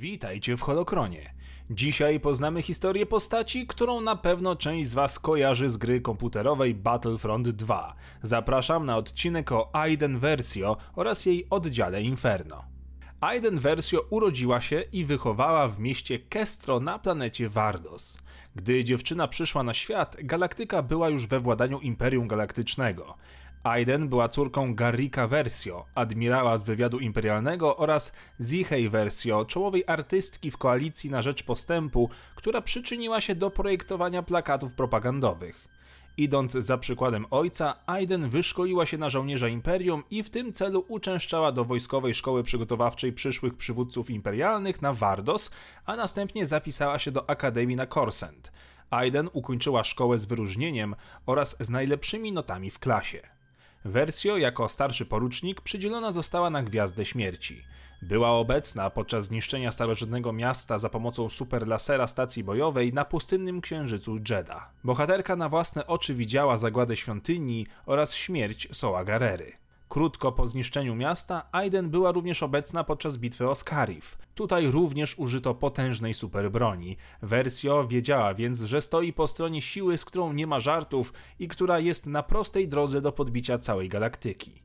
Witajcie w Holokronie. Dzisiaj poznamy historię postaci, którą na pewno część z Was kojarzy z gry komputerowej Battlefront 2. Zapraszam na odcinek o Aiden Versio oraz jej oddziale Inferno. Aiden Versio urodziła się i wychowała w mieście Kestro na planecie Vardos. Gdy dziewczyna przyszła na świat, galaktyka była już we władaniu Imperium Galaktycznego. Aiden była córką Garrika Versio, admirała z wywiadu imperialnego oraz Zichei Versio, czołowej artystki w koalicji na rzecz postępu, która przyczyniła się do projektowania plakatów propagandowych. Idąc za przykładem ojca, Aiden wyszkoliła się na żołnierza imperium i w tym celu uczęszczała do wojskowej szkoły przygotowawczej przyszłych przywódców imperialnych na Vardos, a następnie zapisała się do akademii na Korsent. Aiden ukończyła szkołę z wyróżnieniem oraz z najlepszymi notami w klasie. Versio jako starszy porucznik przydzielona została na Gwiazdę Śmierci. Była obecna podczas zniszczenia starożytnego miasta za pomocą superlasera stacji bojowej na pustynnym księżycu Jeddah. Bohaterka na własne oczy widziała zagładę świątyni oraz śmierć Soa Garery. Krótko po zniszczeniu miasta, Aiden była również obecna podczas bitwy o Scarif. Tutaj również użyto potężnej superbroni. Versio wiedziała więc, że stoi po stronie siły, z którą nie ma żartów i która jest na prostej drodze do podbicia całej galaktyki.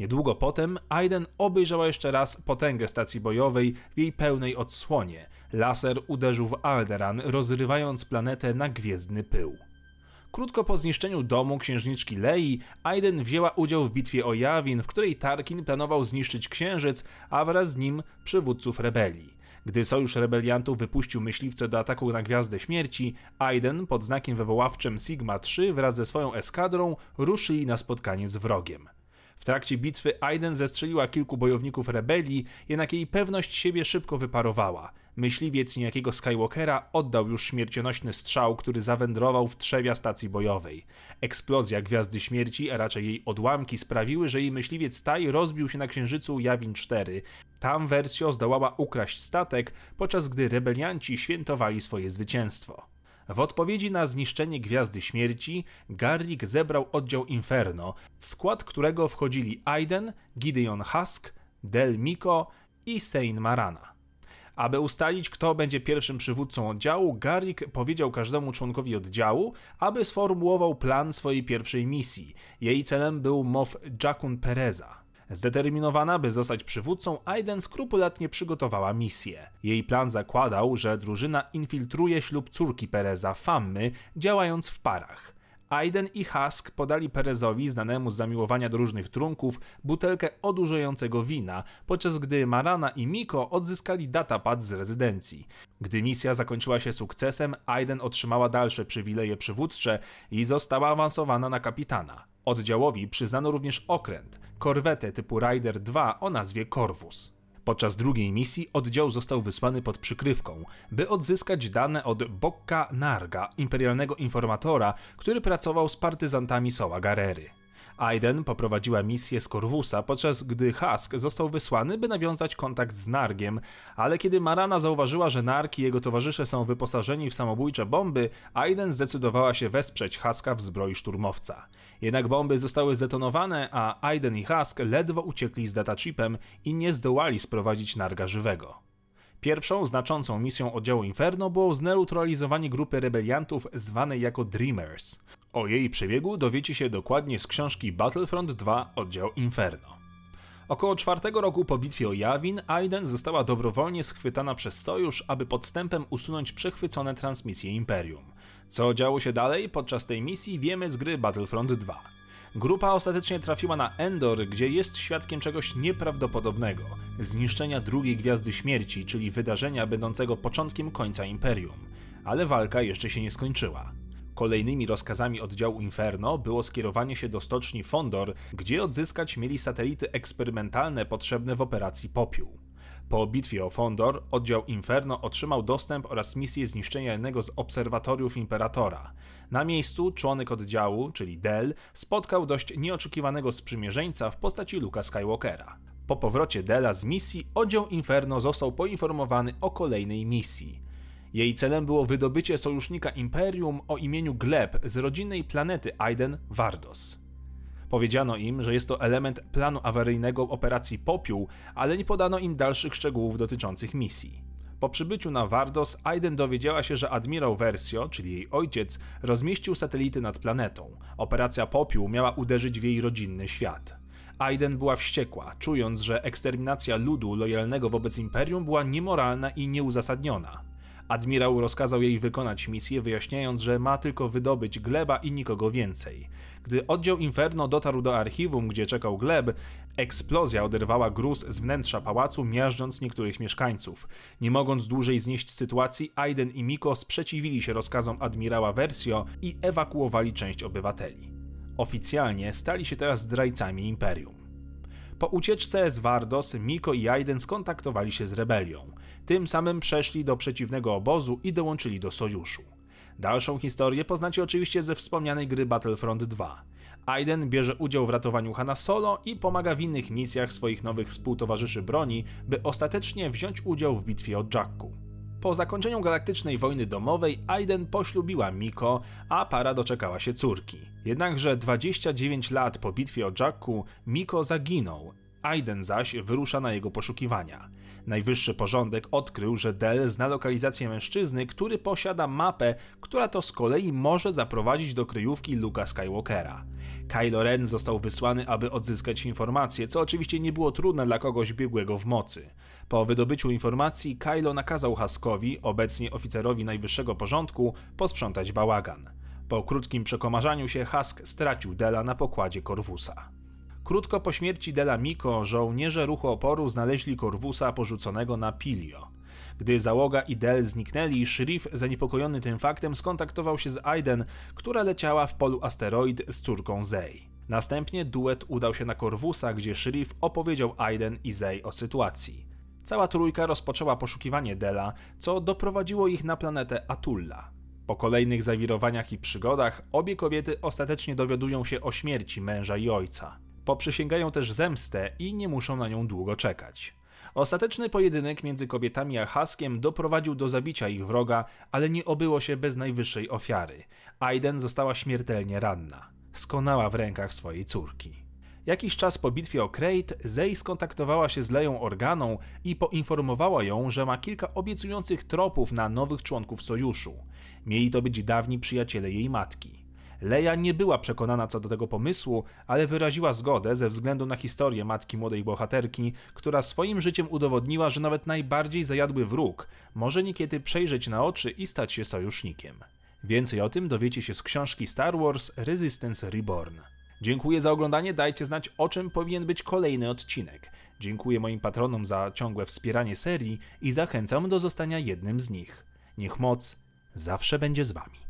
Niedługo potem Aiden obejrzała jeszcze raz potęgę stacji bojowej w jej pełnej odsłonie. Laser uderzył w Alderan, rozrywając planetę na gwiezdny pył. Krótko po zniszczeniu domu księżniczki Lei, Aiden wzięła udział w bitwie o Jawin, w której Tarkin planował zniszczyć księżyc, a wraz z nim przywódców rebelii. Gdy sojusz rebeliantów wypuścił myśliwce do ataku na Gwiazdę Śmierci, Aiden pod znakiem wywoławczym Sigma-3 wraz ze swoją eskadrą ruszyli na spotkanie z wrogiem. W trakcie bitwy Aiden zestrzeliła kilku bojowników rebelii, jednak jej pewność siebie szybko wyparowała. Myśliwiec niejakiego Skywalkera oddał już śmiercionośny strzał, który zawędrował w trzewia stacji bojowej. Eksplozja Gwiazdy Śmierci, a raczej jej odłamki sprawiły, że jej myśliwiec Tai rozbił się na księżycu Jawin 4. Tam Versio zdołała ukraść statek, podczas gdy rebelianci świętowali swoje zwycięstwo. W odpowiedzi na zniszczenie Gwiazdy Śmierci, Garrick zebrał oddział Inferno, w skład którego wchodzili Aiden, Gideon Husk, Del Miko i Sein Marana. Aby ustalić, kto będzie pierwszym przywódcą oddziału, Garrick powiedział każdemu członkowi oddziału, aby sformułował plan swojej pierwszej misji. Jej celem był MOW Jakun Pereza. Zdeterminowana, by zostać przywódcą, Aiden skrupulatnie przygotowała misję. Jej plan zakładał, że drużyna infiltruje ślub córki Pereza, Fammy, działając w parach. Aiden i Husk podali Perezowi, znanemu z zamiłowania do różnych trunków, butelkę odurzającego wina, podczas gdy Marana i Miko odzyskali datapad z rezydencji. Gdy misja zakończyła się sukcesem, Aiden otrzymała dalsze przywileje przywódcze i została awansowana na kapitana. Oddziałowi przyznano również okręt, korwetę typu Rider 2 o nazwie Corvus. Podczas drugiej misji oddział został wysłany pod przykrywką, by odzyskać dane od Bokka Narga, imperialnego informatora, który pracował z partyzantami Soła Garery. Aiden poprowadziła misję z Corvusa, podczas gdy Husk został wysłany, by nawiązać kontakt z Nargiem, ale kiedy Marana zauważyła, że Narg i jego towarzysze są wyposażeni w samobójcze bomby, Aiden zdecydowała się wesprzeć Huska w zbroi szturmowca. Jednak bomby zostały zdetonowane, a Aiden i Husk ledwo uciekli z datachipem i nie zdołali sprowadzić Narga żywego. Pierwszą znaczącą misją oddziału Inferno było zneutralizowanie grupy rebeliantów zwanej jako Dreamers. O jej przebiegu dowiecie się dokładnie z książki Battlefront 2 oddział Inferno. Około czwartego roku po bitwie o Jawin, Aiden została dobrowolnie schwytana przez Sojusz, aby podstępem usunąć przechwycone transmisje Imperium. Co działo się dalej podczas tej misji wiemy z gry Battlefront 2. Grupa ostatecznie trafiła na Endor, gdzie jest świadkiem czegoś nieprawdopodobnego zniszczenia drugiej gwiazdy śmierci, czyli wydarzenia będącego początkiem końca Imperium. Ale walka jeszcze się nie skończyła. Kolejnymi rozkazami oddziału Inferno było skierowanie się do stoczni Fondor, gdzie odzyskać mieli satelity eksperymentalne potrzebne w operacji Popiół. Po bitwie o Fondor oddział Inferno otrzymał dostęp oraz misję zniszczenia jednego z obserwatoriów Imperatora. Na miejscu członek oddziału, czyli Del, spotkał dość nieoczekiwanego sprzymierzeńca w postaci Luka Skywalkera. Po powrocie Dela z misji oddział Inferno został poinformowany o kolejnej misji. Jej celem było wydobycie sojusznika Imperium o imieniu Gleb z rodzinnej planety Aiden Vardos. Powiedziano im, że jest to element planu awaryjnego operacji Popiół, ale nie podano im dalszych szczegółów dotyczących misji. Po przybyciu na Vardos, Aiden dowiedziała się, że admirał Versio, czyli jej ojciec, rozmieścił satelity nad planetą. Operacja Popiół miała uderzyć w jej rodzinny świat. Aiden była wściekła, czując, że eksterminacja ludu lojalnego wobec imperium była niemoralna i nieuzasadniona. Admirał rozkazał jej wykonać misję, wyjaśniając, że ma tylko wydobyć Gleba i nikogo więcej. Gdy oddział Inferno dotarł do archiwum, gdzie czekał Gleb, eksplozja oderwała gruz z wnętrza pałacu, miażdżąc niektórych mieszkańców. Nie mogąc dłużej znieść sytuacji, Aiden i Miko sprzeciwili się rozkazom admirała Versio i ewakuowali część obywateli. Oficjalnie stali się teraz zdrajcami Imperium. Po ucieczce z Vardos, Miko i Aiden skontaktowali się z rebelią. Tym samym przeszli do przeciwnego obozu i dołączyli do sojuszu. Dalszą historię poznacie oczywiście ze wspomnianej gry Battlefront 2. Aiden bierze udział w ratowaniu Hanna Solo i pomaga w innych misjach swoich nowych współtowarzyszy broni, by ostatecznie wziąć udział w bitwie o Jakku. Po zakończeniu galaktycznej wojny domowej Aiden poślubiła Miko, a para doczekała się córki. Jednakże 29 lat po bitwie o Jakku Miko zaginął, Aiden zaś wyrusza na jego poszukiwania. Najwyższy porządek odkrył, że Dell zna lokalizację mężczyzny, który posiada mapę, która to z kolei może zaprowadzić do kryjówki Luka Skywalkera. Kylo Ren został wysłany, aby odzyskać informacje, co oczywiście nie było trudne dla kogoś biegłego w mocy. Po wydobyciu informacji Kylo nakazał Haskowi, obecnie oficerowi najwyższego porządku, posprzątać bałagan. Po krótkim przekomarzaniu się Hask stracił Dela na pokładzie Korwusa. Krótko po śmierci Dela Miko żołnierze ruchu oporu znaleźli Korwusa porzuconego na Pilio. Gdy załoga i Del zniknęli, Shriv zaniepokojony tym faktem skontaktował się z Aiden, która leciała w polu asteroid z córką Zey. Następnie duet udał się na Korwusa, gdzie Shriv opowiedział Aiden i Zey o sytuacji. Cała trójka rozpoczęła poszukiwanie Dela, co doprowadziło ich na planetę Atulla. Po kolejnych zawirowaniach i przygodach obie kobiety ostatecznie dowiadują się o śmierci męża i ojca. Poprzysięgają też zemstę i nie muszą na nią długo czekać. Ostateczny pojedynek między kobietami a Haskiem doprowadził do zabicia ich wroga, ale nie obyło się bez najwyższej ofiary. Aiden została śmiertelnie ranna. Skonała w rękach swojej córki. Jakiś czas po bitwie o Krayt, Zey skontaktowała się z Leją Organą i poinformowała ją, że ma kilka obiecujących tropów na nowych członków sojuszu. Mieli to być dawni przyjaciele jej matki. Leia nie była przekonana co do tego pomysłu, ale wyraziła zgodę ze względu na historię matki młodej bohaterki, która swoim życiem udowodniła, że nawet najbardziej zajadły wróg może niekiedy przejrzeć na oczy i stać się sojusznikiem. Więcej o tym dowiecie się z książki Star Wars Resistance Reborn. Dziękuję za oglądanie, dajcie znać o czym powinien być kolejny odcinek. Dziękuję moim patronom za ciągłe wspieranie serii i zachęcam do zostania jednym z nich. Niech moc zawsze będzie z wami.